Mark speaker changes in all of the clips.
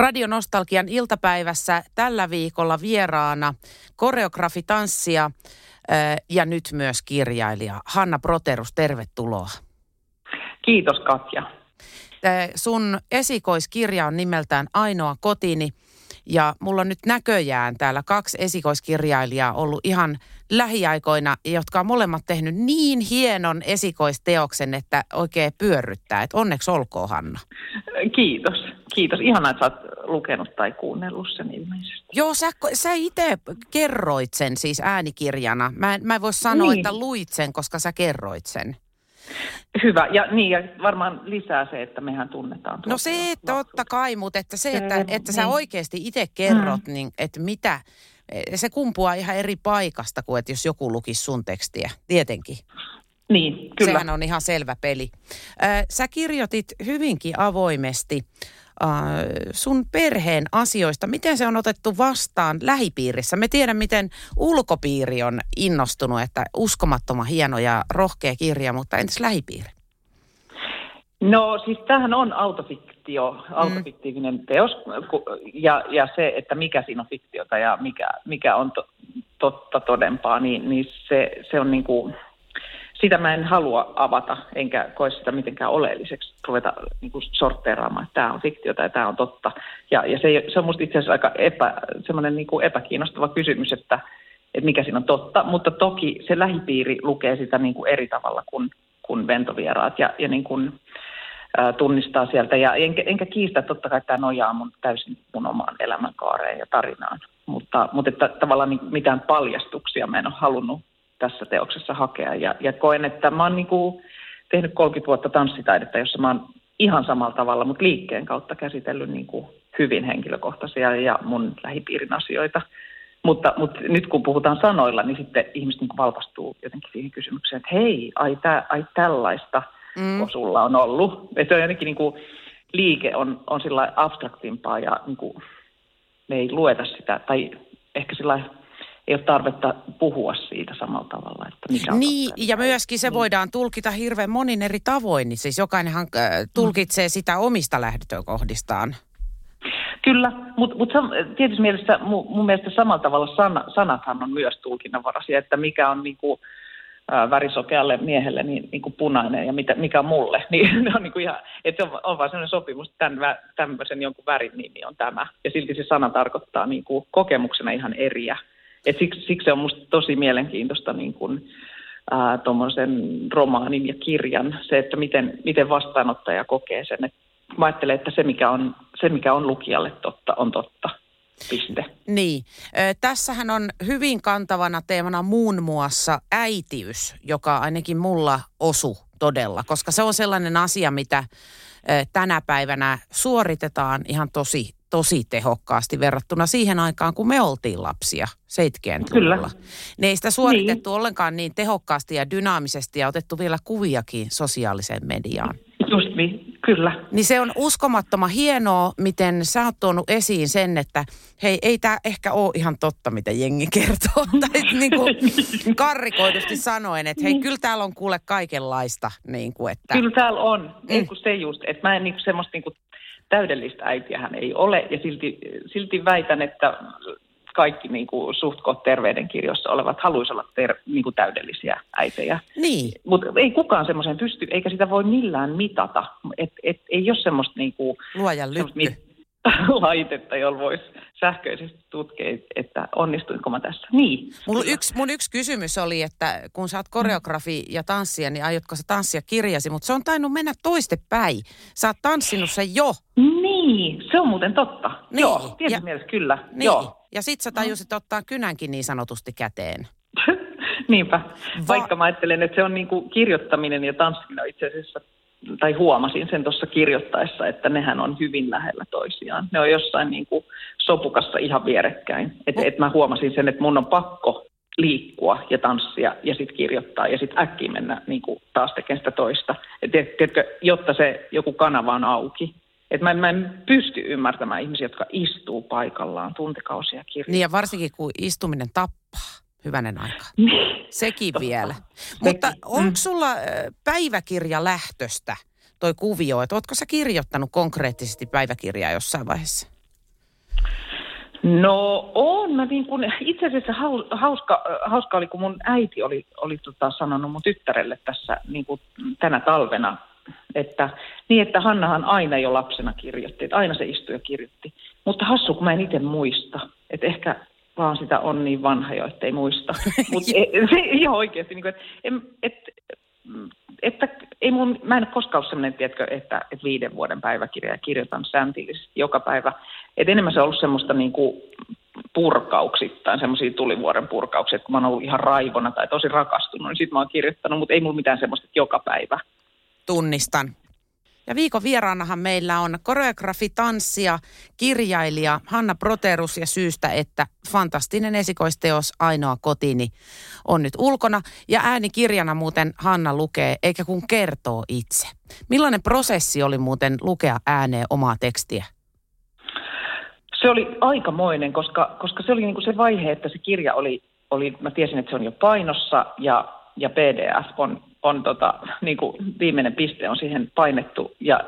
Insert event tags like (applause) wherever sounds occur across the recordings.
Speaker 1: Radionostalgian iltapäivässä tällä viikolla vieraana koreografi, tanssia ja nyt myös kirjailija Hanna Proterus, tervetuloa.
Speaker 2: Kiitos Katja.
Speaker 1: Sun esikoiskirja on nimeltään Ainoa kotini ja mulla on nyt näköjään täällä kaksi esikoiskirjailijaa ollut ihan lähiaikoina, jotka on molemmat tehnyt niin hienon esikoisteoksen, että oikein pyörryttää. Et onneksi olkoon, Hanna.
Speaker 2: Kiitos. Kiitos. Ihanaa, että olet lukenut tai kuunnellut sen ilmeisesti.
Speaker 1: Joo, sä, sä itse kerroit sen siis äänikirjana. Mä en, mä en voi sanoa, niin. että luit sen, koska sä kerroit sen.
Speaker 2: Hyvä. Ja, niin, ja varmaan lisää se, että mehän tunnetaan.
Speaker 1: No se, totta kai, mutta että se, että, että niin. sä oikeasti itse kerrot, mm. niin että mitä, se kumpuaa ihan eri paikasta kuin, että jos joku lukisi sun tekstiä, tietenkin.
Speaker 2: Niin, kyllä.
Speaker 1: Sehän on ihan selvä peli. Sä kirjoitit hyvinkin avoimesti sun perheen asioista. Miten se on otettu vastaan lähipiirissä? Me tiedän, miten ulkopiiri on innostunut, että uskomattoman hieno ja rohkea kirja, mutta entäs lähipiiri?
Speaker 2: No siis tämähän on autofiktio, mm. autofiktiivinen teos ja, ja se, että mikä siinä on fiktiota ja mikä, mikä on to, totta todempaa, niin, niin se, se on niin kuin, sitä mä en halua avata, enkä koe sitä mitenkään oleelliseksi ruveta niin kuin sortteeraamaan, että tämä on fiktiota ja tämä on totta. Ja, ja se, se on musta itse asiassa aika epä, semmoinen niin kuin epäkiinnostava kysymys, että, että mikä siinä on totta. Mutta toki se lähipiiri lukee sitä niin kuin eri tavalla kuin, kuin ventovieraat ja, ja niin kuin, tunnistaa sieltä. Ja enkä, enkä kiistä, totta kai tämä nojaa mun täysin mun omaan elämänkaareen ja tarinaan. Mutta, mutta että tavallaan niin mitään paljastuksia mä en ole halunnut tässä teoksessa hakea. Ja, ja koen, että mä oon niin kuin tehnyt 30 vuotta tanssitaidetta, jossa mä oon ihan samalla tavalla, mutta liikkeen kautta käsitellyt niin kuin hyvin henkilökohtaisia ja mun lähipiirin asioita. Mutta, mutta nyt kun puhutaan sanoilla, niin sitten ihmiset niin valpastuu jotenkin siihen kysymykseen, että hei, ai, tä, ai tällaista mm. sulla on ollut. Että on jotenkin niin kuin, liike on, on sillä abstraktimpaa ja niin kuin, me ei lueta sitä, tai ehkä sillä ei ole tarvetta puhua siitä samalla tavalla. Että mikä on
Speaker 1: niin, totta, ja myöskin se niin. voidaan tulkita hirveän monin eri tavoin, niin siis jokainenhan äh, tulkitsee mm. sitä omista lähtökohdistaan.
Speaker 2: Kyllä, mutta mut tietysti mielessä mun, mun mielestä samalla tavalla sana, sanathan on myös tulkinnanvaraisia, että mikä on niinku, ää, värisokealle miehelle niin, niin kuin punainen ja mitä, mikä mulle. (laughs) Niin, ne on, niin kuin ihan, että on, on vaan sellainen sopimus, että tämän, tämmöisen jonkun värin nimi on tämä. Ja silti se sana tarkoittaa niin kuin kokemuksena ihan eriä. Et siksi, siksi se on minusta tosi mielenkiintoista niin kuin, tuommoisen romaanin ja kirjan, se, että miten, miten vastaanottaja kokee sen. Et mä ajattelen, että se mikä, on, se, mikä on lukijalle totta, on totta. Piste.
Speaker 1: Niin. Tässähän on hyvin kantavana teemana muun muassa äitiys, joka ainakin mulla osu todella, koska se on sellainen asia, mitä tänä päivänä suoritetaan ihan tosi tosi tehokkaasti verrattuna siihen aikaan, kun me oltiin lapsia 70-luvulla. Ne ei sitä suoritettu niin. ollenkaan niin tehokkaasti ja dynaamisesti ja otettu vielä kuviakin sosiaaliseen mediaan.
Speaker 2: Just niin, kyllä.
Speaker 1: Niin se on uskomattoman hienoa, miten sä oot tuonut esiin sen, että hei, ei tämä ehkä ole ihan totta, mitä jengi kertoo. (laughs) tai niin kuin karrikoidusti sanoen, että hei, kyllä täällä on kuule kaikenlaista. Niin kuin, että...
Speaker 2: Kyllä täällä on. Mm. Ei kun se just, että mä en niin kuin semmoista niin kuin täydellistä äitiähän ei ole, ja silti, silti väitän, että kaikki niin kuin suht terveydenkirjoissa olevat haluaisivat olla ter, niin kuin täydellisiä äitejä.
Speaker 1: Niin.
Speaker 2: Mutta ei kukaan semmoiseen pysty, eikä sitä voi millään mitata. Et, et, ei ole semmoista... Niin kuin,
Speaker 1: Luojan lytty. (laughs)
Speaker 2: laitetta, jolla voisi sähköisesti tutkia, että onnistuinko mä tässä. Niin.
Speaker 1: Mun yksi, mun yksi kysymys oli, että kun sä oot koreografi ja tanssija, niin aiotko sä tanssia kirjasi, mutta se on tainnut mennä toistepäin. Sä oot tanssinut sen jo.
Speaker 2: Niin, se on muuten totta. Niin. Joo, tietysti ja, mielessä kyllä.
Speaker 1: Niin. Joo. Ja sit sä tajusit ottaa kynänkin niin sanotusti käteen. (laughs)
Speaker 2: Niinpä. Vaikka mä ajattelen, että se on niin kuin kirjoittaminen ja tanssiminen itse asiassa tai huomasin sen tuossa kirjoittaessa, että nehän on hyvin lähellä toisiaan. Ne on jossain niin kuin sopukassa ihan vierekkäin. Että et mä huomasin sen, että mun on pakko liikkua ja tanssia ja sitten kirjoittaa ja sitten äkkiä mennä niin kuin taas tekemään sitä toista. Et, tiedätkö, jotta se joku kanava on auki. Et mä, mä en pysty ymmärtämään ihmisiä, jotka istuu paikallaan tuntikausia kirjoittaa.
Speaker 1: Niin ja varsinkin kun istuminen tappaa. Hyvänen aika. (laughs) Niin. Sekin Totta. vielä. Mutta onko mm. sulla päiväkirja lähtöstä toi kuvio, että ootko sä kirjoittanut konkreettisesti päiväkirjaa jossain vaiheessa?
Speaker 2: No on, mä niin kun, itse asiassa hauska, hauska oli, kun mun äiti oli, oli tota, sanonut mun tyttärelle tässä niin tänä talvena, että niin, että Hannahan aina jo lapsena kirjoitti, että aina se istui ja kirjoitti. Mutta hassu, kun mä en itse muista, että ehkä vaan sitä on niin vanha jo, ettei muista. (laughs) Mutta se ihan oikeasti, niin kuin, että, että, että ei mun, mä en ole koskaan ollut sellainen, tiedätkö, että, että viiden vuoden päiväkirja kirjoitan säntillisesti joka päivä. Et enemmän se on ollut semmoista niin kuin purkauksittain, semmoisia tulivuoren purkauksia, että kun mä oon ollut ihan raivona tai tosi rakastunut, niin sit mä oon kirjoittanut, mutta ei mulla mitään semmoista, että joka päivä.
Speaker 1: Tunnistan. Ja viikon vieraanahan meillä on koreografi, tanssija, kirjailija Hanna Proterus ja syystä, että fantastinen esikoisteos Ainoa kotini on nyt ulkona. Ja äänikirjana muuten Hanna lukee, eikä kun kertoo itse. Millainen prosessi oli muuten lukea ääneen omaa tekstiä?
Speaker 2: Se oli aikamoinen, koska, koska se oli niin kuin se vaihe, että se kirja oli, oli, mä tiesin, että se on jo painossa ja, ja PDF on on tota, niin kuin viimeinen piste on siihen painettu ja,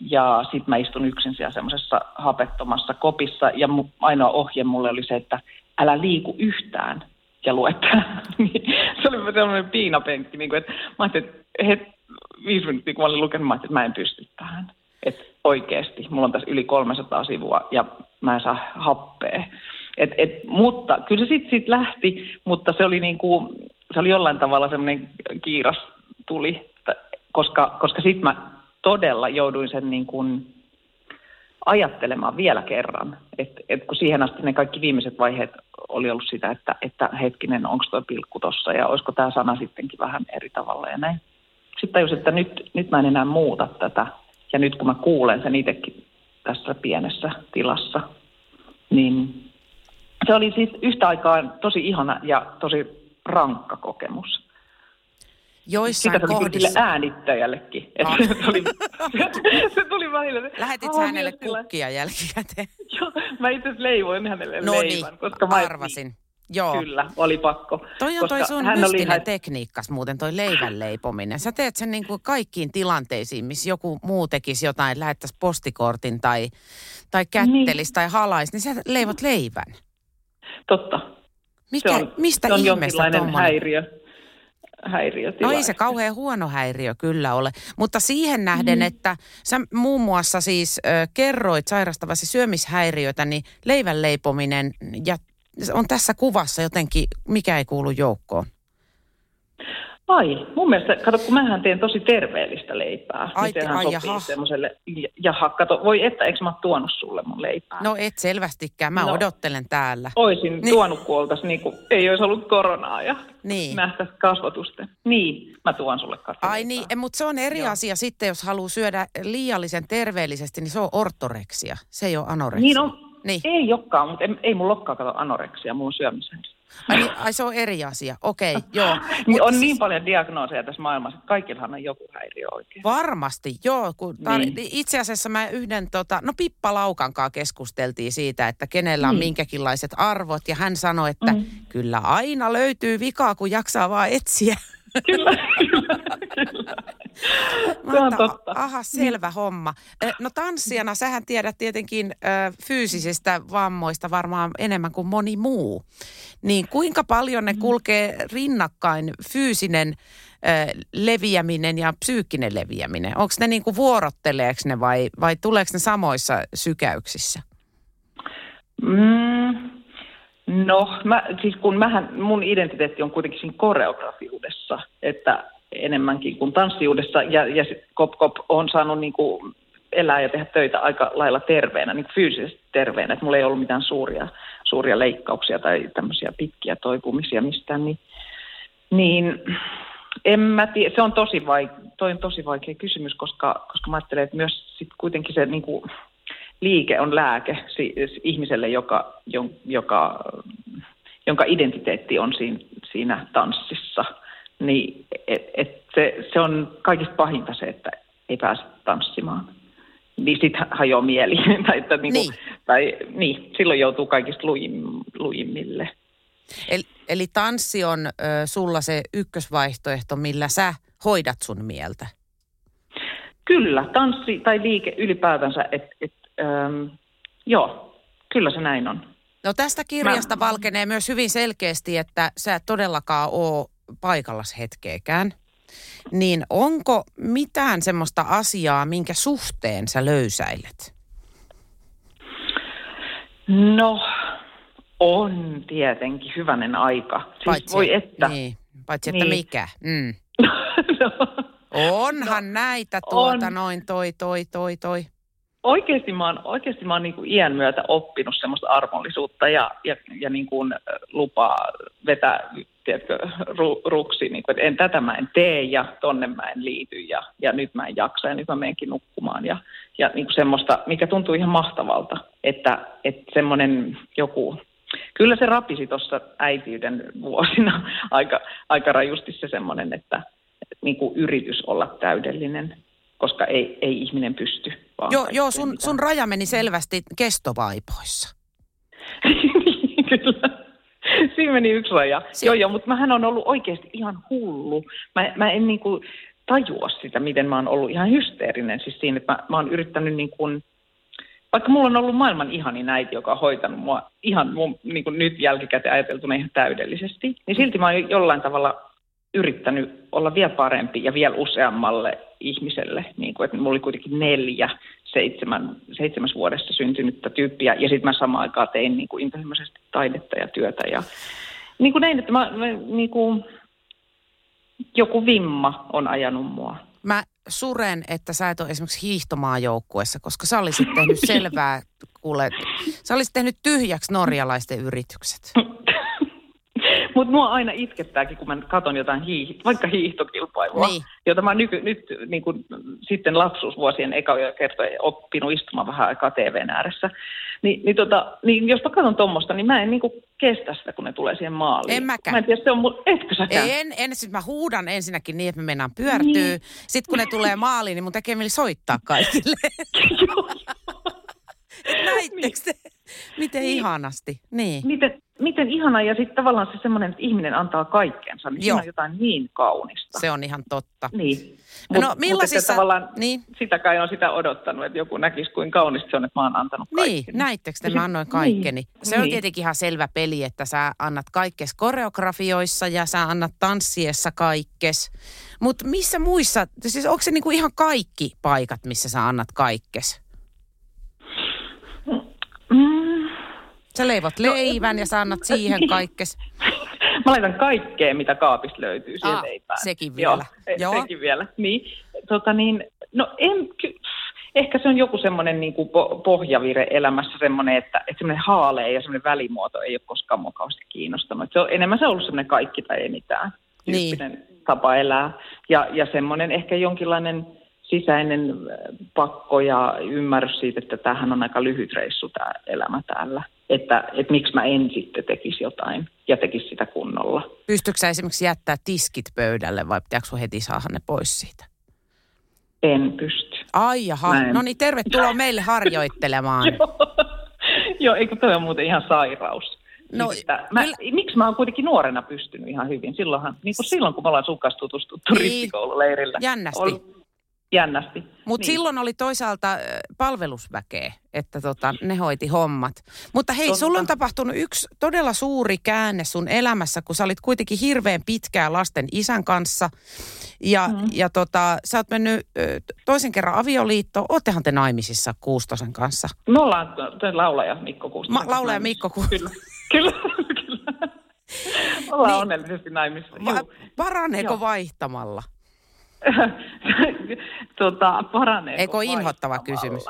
Speaker 2: ja sitten mä istun yksin siellä semmoisessa hapettomassa kopissa ja mu, ainoa ohje mulle oli se, että älä liiku yhtään ja lue (laughs) Se oli sellainen piinapenkki, niin kuin, että mä ajattelin, että het, viisi minuuttia kun mä olin lukenut, mä ajattelin, että mä en pysty tähän. Että oikeasti, mulla on tässä yli 300 sivua ja mä en saa happea. Et, et, mutta kyllä se sitten sit lähti, mutta se oli, niinku, se oli jollain tavalla semmoinen kiiras tuli, koska, koska sitten mä todella jouduin sen niin kuin ajattelemaan vielä kerran. että et kun siihen asti ne kaikki viimeiset vaiheet oli ollut sitä, että, että hetkinen, onko tuo pilkku tossa ja olisiko tämä sana sittenkin vähän eri tavalla ja näin. Sitten tajusin, että nyt, nyt mä en enää muuta tätä. Ja nyt kun mä kuulen sen itsekin tässä pienessä tilassa, niin se oli siis yhtä aikaa tosi ihana ja tosi rankka kokemus
Speaker 1: joissain
Speaker 2: Sitä
Speaker 1: kohdissa...
Speaker 2: äänittäjällekin. Ah. (laughs) se, tuli, (laughs) se tuli välillä.
Speaker 1: Lähetit sä hänelle kukkia jälkikäteen? (laughs)
Speaker 2: Joo, mä itse asiassa leivoin hänelle
Speaker 1: no
Speaker 2: leivän.
Speaker 1: Niin, koska mä arvasin. Joo.
Speaker 2: Kyllä, oli pakko.
Speaker 1: Toi on toi sun hän mystinen oli... tekniikkas muuten, toi leivän leipominen. Sä teet sen niin kuin kaikkiin tilanteisiin, missä joku muu tekisi jotain, lähettäisi postikortin tai, tai kättelis niin. tai halais, niin sä leivot leivän.
Speaker 2: Totta.
Speaker 1: Mikä, se on, mistä
Speaker 2: se on
Speaker 1: ihmeestä
Speaker 2: jonkinlainen häiriö häiriötila.
Speaker 1: No ei se kauhean huono häiriö kyllä ole, mutta siihen nähden, mm. että sä muun muassa siis ö, kerroit sairastavasi syömishäiriötä, niin leivän leipominen ja on tässä kuvassa jotenkin, mikä ei kuulu joukkoon.
Speaker 2: Ai, mun mielestä, kato, kun mähän teen tosi terveellistä leipää.
Speaker 1: Ai, niin ai jaha.
Speaker 2: Semmoiselle, jaha, kato, voi että, eikö mä tuonut sulle mun leipää?
Speaker 1: No et selvästikään, mä no, odottelen täällä.
Speaker 2: Oisin niin. tuonut kuoltas, niin kuin ei olisi ollut koronaa ja niin. nähtäisi kasvatusten. Niin, mä tuon sulle kasvatusta.
Speaker 1: Ai niin, mutta se on eri Joo. asia sitten, jos haluaa syödä liiallisen terveellisesti, niin se on ortoreksia, se ei ole anoreksia.
Speaker 2: Niin on, niin. ei olekaan, mutta ei, ei mulla olekaan kato anoreksia, mulla on syömishäiriö.
Speaker 1: Ai, niin, ai se on eri asia, okei, okay, (laughs) joo.
Speaker 2: niin on siis... niin paljon diagnooseja tässä maailmassa, että kaikillahan on joku häiriö oikein.
Speaker 1: Varmasti, joo. Kun niin. itse asiassa mä yhden, tota, no Pippa Laukankaa keskusteltiin siitä, että kenellä on niin. minkäkinlaiset arvot. Ja hän sanoi, että mm. kyllä aina löytyy vikaa, kun jaksaa vaan etsiä.
Speaker 2: Kyllä, (laughs) kyllä, kyllä. Se on totta.
Speaker 1: Aha, selvä niin. homma. No tanssijana, sähän tiedät tietenkin ö, fyysisistä vammoista varmaan enemmän kuin moni muu. Niin kuinka paljon ne mm. kulkee rinnakkain fyysinen ö, leviäminen ja psyykkinen leviäminen? Onko ne niin kuin vuorotteleeko ne vai, vai tuleeko ne samoissa sykäyksissä?
Speaker 2: Mm, no, mä, siis kun mähän, mun identiteetti on kuitenkin siinä koreografiudessa, että enemmänkin kuin tanssijuudessa. Ja, ja Kop Kop on saanut niin kuin elää ja tehdä töitä aika lailla terveenä, niin fyysisesti terveenä. Että mulla ei ollut mitään suuria, suuria leikkauksia tai tämmöisiä pitkiä toipumisia mistään. Niin, niin en mä tiedä, se on tosi, vaikea, toi on tosi vaikea kysymys, koska, koska mä ajattelen, että myös sit kuitenkin se niin kuin, liike on lääke si, ihmiselle, joka, joka, jonka identiteetti on siinä, siinä tanssissa – niin et, et se, se on kaikista pahinta se, että ei pääse tanssimaan. Niin sitten hajoaa mieli. (laughs) tai, että niinku, niin. tai niin, silloin joutuu kaikista lujim, lujimmille.
Speaker 1: Eli, eli tanssi on ö, sulla se ykkösvaihtoehto, millä sä hoidat sun mieltä?
Speaker 2: Kyllä, tanssi tai liike ylipäätänsä, että et, ähm, joo, kyllä se näin on.
Speaker 1: No tästä kirjasta Mä... valkenee myös hyvin selkeästi, että sä et todellakaan ole paikallas hetkeekään. Niin onko mitään semmoista asiaa, minkä suhteen sä löysäilet?
Speaker 2: No, on tietenkin hyvänen aika. Siis
Speaker 1: paitsi,
Speaker 2: voi että.
Speaker 1: Niin, paitsi että niin. mikä. Mm. (laughs) no. Onhan no, näitä tuota on. noin toi, toi, toi, toi.
Speaker 2: Oikeasti mä oon, oikeasti mä oon niin kuin iän myötä oppinut semmoista armollisuutta ja, ja, ja niin kuin lupaa vetää tiedätkö, ru, ruksi, niin kuin, että en, tätä mä en tee ja tonne mä en liity ja, ja nyt mä en jaksa ja nyt mä menenkin nukkumaan. Ja, ja niin kuin semmoista, mikä tuntuu ihan mahtavalta, että, että semmoinen joku kyllä se rapisi tuossa äitiyden vuosina (laughs) aika, aika rajusti se semmoinen, että niin kuin yritys olla täydellinen, koska ei, ei ihminen pysty.
Speaker 1: Joo, joo sun, sun raja meni selvästi kestovaipoissa. (laughs)
Speaker 2: kyllä. Siinä meni yksi raja. Si- joo, joo, mutta mähän on ollut oikeasti ihan hullu. Mä, mä en niin kuin tajua sitä, miten mä oon ollut ihan hysteerinen. Siis siinä, että mä, mä oon yrittänyt niin kuin, vaikka mulla on ollut maailman ihanin äiti, joka on hoitanut mua ihan mun, niin kuin nyt jälkikäteen ajateltuna ihan täydellisesti, niin silti mä oon jollain tavalla yrittänyt olla vielä parempi ja vielä useammalle ihmiselle. Niin kuin, että mulla oli kuitenkin neljä seitsemän, seitsemäs vuodessa syntynyttä tyyppiä ja sitten mä samaan aikaan tein niin kuin intohimoisesti taidetta ja työtä. Ja, niin kuin näin, että mä, mä niin kuin, joku vimma on ajanut mua.
Speaker 1: Mä suren, että sä et ole esimerkiksi hiihtomaajoukkuessa, koska sä olisit tehnyt (laughs) selvää, kuule, sä olisit tehnyt tyhjäksi norjalaisten yritykset. (laughs)
Speaker 2: Mutta mua aina itkettääkin, kun mä katson jotain hiih- vaikka hiihtokilpailua, niin. jota mä nyky, nyt niin kun, sitten lapsuusvuosien eka kertoja oppinut istumaan vähän aikaa TVn ääressä. Ni, niin, tota, niin jos mä katson tuommoista, niin mä en niin kestä sitä, kun ne tulee siihen maaliin.
Speaker 1: En mäkään.
Speaker 2: Mä en tiedä, se on mun, etkö säkään?
Speaker 1: En, en, siis mä huudan ensinnäkin niin, että me mennään pyörtyy. Niin. Sitten kun ne tulee (laughs) maaliin, niin mun tekee mieli soittaa kaikille. (laughs) (laughs) Näittekö te? Miten niin. ihanasti. Niin.
Speaker 2: Miten, miten ihana ja sitten tavallaan se semmoinen, että ihminen antaa kaikkensa, niin Joo. siinä on jotain niin kaunista.
Speaker 1: Se on ihan totta.
Speaker 2: Niin. Mut, no millaisissa... tavallaan niin. sitä kai on sitä odottanut, että joku näkisi kuin kaunista se on, että mä oon antanut kaikkeni.
Speaker 1: Niin, näittekö te, mä annoin kaikkeni. Niin. Se on niin. tietenkin ihan selvä peli, että sä annat kaikkes koreografioissa ja sä annat tanssiessa kaikkes. Mutta missä muissa, siis onko se niinku ihan kaikki paikat, missä sä annat kaikkes? Sä leivot no, leivän no, ja sä annat siihen kaikkes. (laughs)
Speaker 2: Mä laitan kaikkea, mitä kaapista löytyy siihen ah, leipään.
Speaker 1: Sekin vielä.
Speaker 2: Joo, Joo. sekin vielä. Niin, tota niin, no en, ehkä se on joku semmoinen niin kuin pohjavire elämässä, semmoinen, että, että semmoinen haalee ja semmoinen välimuoto ei ole koskaan mukavasti kiinnostanut. Se on, enemmän se on ollut semmoinen kaikki tai ei mitään niin. tapa elää. Ja, ja semmoinen ehkä jonkinlainen sisäinen pakko ja ymmärrys siitä, että tämähän on aika lyhyt reissu tämä elämä täällä että, että miksi mä en sitten tekisi jotain ja tekisi sitä kunnolla.
Speaker 1: Pystytkö esimerkiksi jättää tiskit pöydälle vai pitääkö heti saada ne pois siitä?
Speaker 2: En pysty.
Speaker 1: Ai jaha, no niin tervetuloa meille harjoittelemaan. (laughs)
Speaker 2: Joo. Joo, eikö toi ole muuten ihan sairaus? No, mä, kyllä... Miksi mä oon kuitenkin nuorena pystynyt ihan hyvin? Silloinhan, niin kuin silloin kun me ollaan sun tutustuttu niin. rippikoululeirillä.
Speaker 1: Jännästi.
Speaker 2: Oli, jännästi.
Speaker 1: Mutta niin. silloin oli toisaalta palvelusväkeä, että tota, ne hoiti hommat. Mutta hei, Totta. sulla on tapahtunut yksi todella suuri käänne sun elämässä, kun sä olit kuitenkin hirveän pitkää lasten isän kanssa. Ja, mm. ja tota, sä oot mennyt toisen kerran avioliittoon. Oottehan te naimisissa Kuustosen kanssa?
Speaker 2: Me ollaan laulaja Mikko Kuustosen
Speaker 1: Ma, Laulaja Mikko Kuustosen.
Speaker 2: Kyllä, kyllä. kyllä. (laughs) Ollaan niin, onnellisesti naimissa. Va-
Speaker 1: paraneeko Joo. vaihtamalla? (laughs)
Speaker 2: tota, paraneeko
Speaker 1: Eikö inhottava kysymys?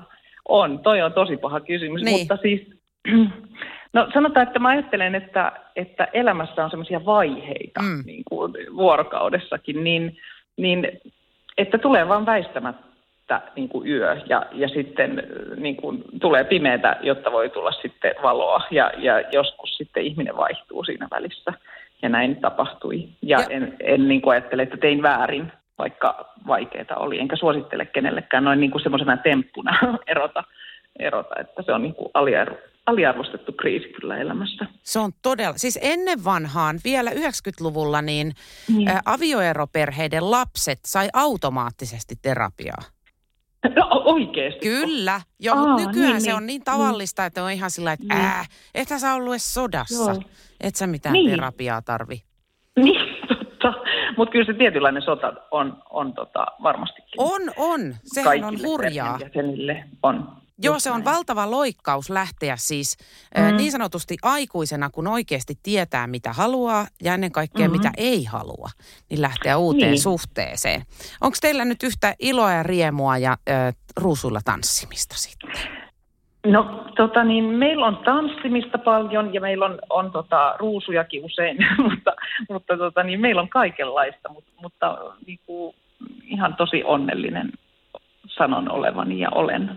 Speaker 2: On, toi on tosi paha kysymys, niin. mutta siis, (clears throat) no sanotaan, että mä ajattelen, että, että elämässä on semmoisia vaiheita mm. niin kuin vuorokaudessakin, niin, niin että tulee vaan väistämättä niin kuin yö ja, ja sitten niin kuin tulee pimeätä, jotta voi tulla sitten valoa ja, ja joskus sitten ihminen vaihtuu siinä välissä ja näin tapahtui. Ja, ja. en, en niin kuin ajattele, että tein väärin vaikka vaikeita oli. Enkä suosittele kenellekään noin niin kuin semmoisena temppuna (laughs) erota, erota, että se on niin kuin aliarvo, aliarvostettu kriisi kyllä elämässä.
Speaker 1: Se on todella, siis ennen vanhaan, vielä 90-luvulla, niin, niin. Ä, avioeroperheiden lapset sai automaattisesti terapiaa.
Speaker 2: No oikeesti?
Speaker 1: Kyllä. Jo,
Speaker 2: Aa,
Speaker 1: mutta nykyään
Speaker 2: niin,
Speaker 1: se
Speaker 2: niin,
Speaker 1: on niin tavallista, että on ihan sillä, että
Speaker 2: Niin.
Speaker 1: ää, ethän sä ollut edes sodassa.
Speaker 2: Joo.
Speaker 1: Et sä mitään
Speaker 2: Niin.
Speaker 1: terapiaa tarvi.
Speaker 2: Niin, totta. Mutta kyllä se tietynlainen sota on, on tota, varmastikin.
Speaker 1: On, on. Sehän on hurjaa.
Speaker 2: on.
Speaker 1: Joo, se on valtava loikkaus lähteä siis mm. Niin sanotusti aikuisena, kun oikeasti tietää, mitä haluaa ja ennen kaikkea
Speaker 2: Mhm.
Speaker 1: mitä ei halua, niin lähteä uuteen
Speaker 2: Niin.
Speaker 1: suhteeseen. Onko teillä nyt yhtä iloa ja riemua ja ö, ruusuilla tanssimista sitten?
Speaker 2: No tota niin, meillä on tanssimista paljon ja meillä on, on tota, ruusujakin usein, (laughs) mutta, mutta tota niin, meillä on kaikenlaista, mutta, mutta niin kuin, ihan tosi onnellinen sanon olevani ja olen.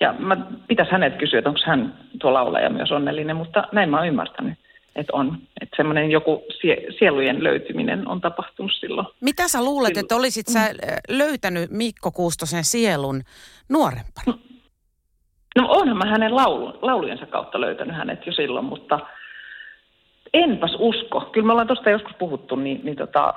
Speaker 2: Ja mä pitäisi hänet kysyä, että onko hän tuo laulaja myös onnellinen, mutta näin mä oon ymmärtänyt, että on. Että semmoinen joku sie- sielujen löytyminen on tapahtunut silloin.
Speaker 1: Mitä sä luulet,
Speaker 2: Kyllä.
Speaker 1: että olisit sä löytänyt Mikko Kuustosen sielun nuorempana?
Speaker 2: No onhan mä hänen laulun, laulujensa kautta löytänyt hänet jo silloin, mutta enpäs usko. Kyllä me ollaan tuosta joskus puhuttu, niin, niin tota,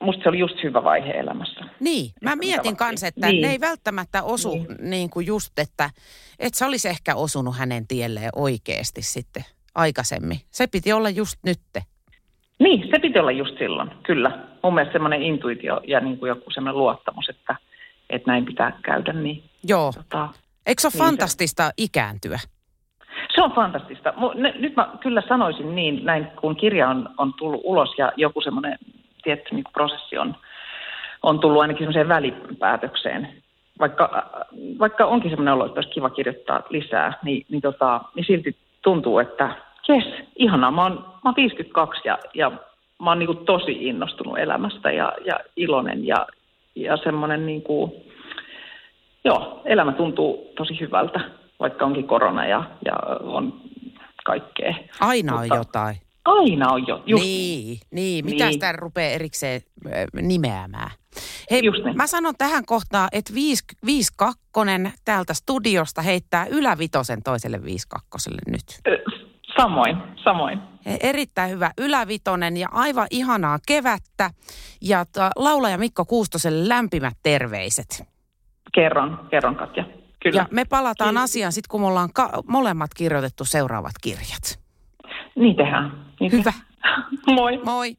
Speaker 2: musta se oli just hyvä vaihe elämässä.
Speaker 1: Niin, mä
Speaker 2: Että
Speaker 1: mietin kanssa, että
Speaker 2: Niin.
Speaker 1: ne ei välttämättä osu niin.
Speaker 2: Niin.
Speaker 1: kuin just, että et sä olisi ehkä osunut hänen tielleen oikeasti sitten aikaisemmin. Se piti olla just nytte.
Speaker 2: Niin, se piti olla just silloin, kyllä. Mun mielestä semmoinen intuitio ja niin kuin joku semmoinen luottamus, että, että näin pitää käydä, niin
Speaker 1: Joo.
Speaker 2: tota,
Speaker 1: Eikö se ole
Speaker 2: Niin se-
Speaker 1: fantastista ikääntyä?
Speaker 2: Se on fantastista. Nyt mä kyllä sanoisin niin, näin kun kirja on, on tullut ulos ja joku semmoinen tietty niin prosessi on, on tullut ainakin semmoiseen välipäätökseen. Vaikka, vaikka onkin semmoinen olo, että olisi kiva kirjoittaa lisää, niin, niin, tota, niin silti tuntuu, että jes, ihanaa. Mä oon, mä oon 52 ja, ja mä oon niin tosi innostunut elämästä ja, ja iloinen ja, ja semmoinen niin kuin, joo, elämä tuntuu tosi hyvältä, vaikka onkin korona ja, ja on kaikkea.
Speaker 1: Aina
Speaker 2: Mutta-
Speaker 1: on jotain.
Speaker 2: Aina on jo, just
Speaker 1: Niin, niin. Mitä
Speaker 2: Niin.
Speaker 1: sitä rupeaa erikseen nimeämään? Hei,
Speaker 2: Just niin.
Speaker 1: mä sanon tähän kohtaan, että 52 täältä studiosta heittää ylävitosen toiselle 52 nyt.
Speaker 2: Samoin, samoin.
Speaker 1: E- Erittäin hyvä ylävitonen ja aivan ihanaa kevättä. Ja laulaja Mikko Kuustoselle lämpimät terveiset.
Speaker 2: Kerron, kerron Katja. Kyllä.
Speaker 1: Ja me palataan
Speaker 2: Kiitos.
Speaker 1: asiaan sitten, kun me ollaan ka- molemmat kirjoitettu seuraavat kirjat.
Speaker 2: Niin tehdään. Niin
Speaker 1: Hyvä. (laughs)
Speaker 2: Moi.
Speaker 1: Moi.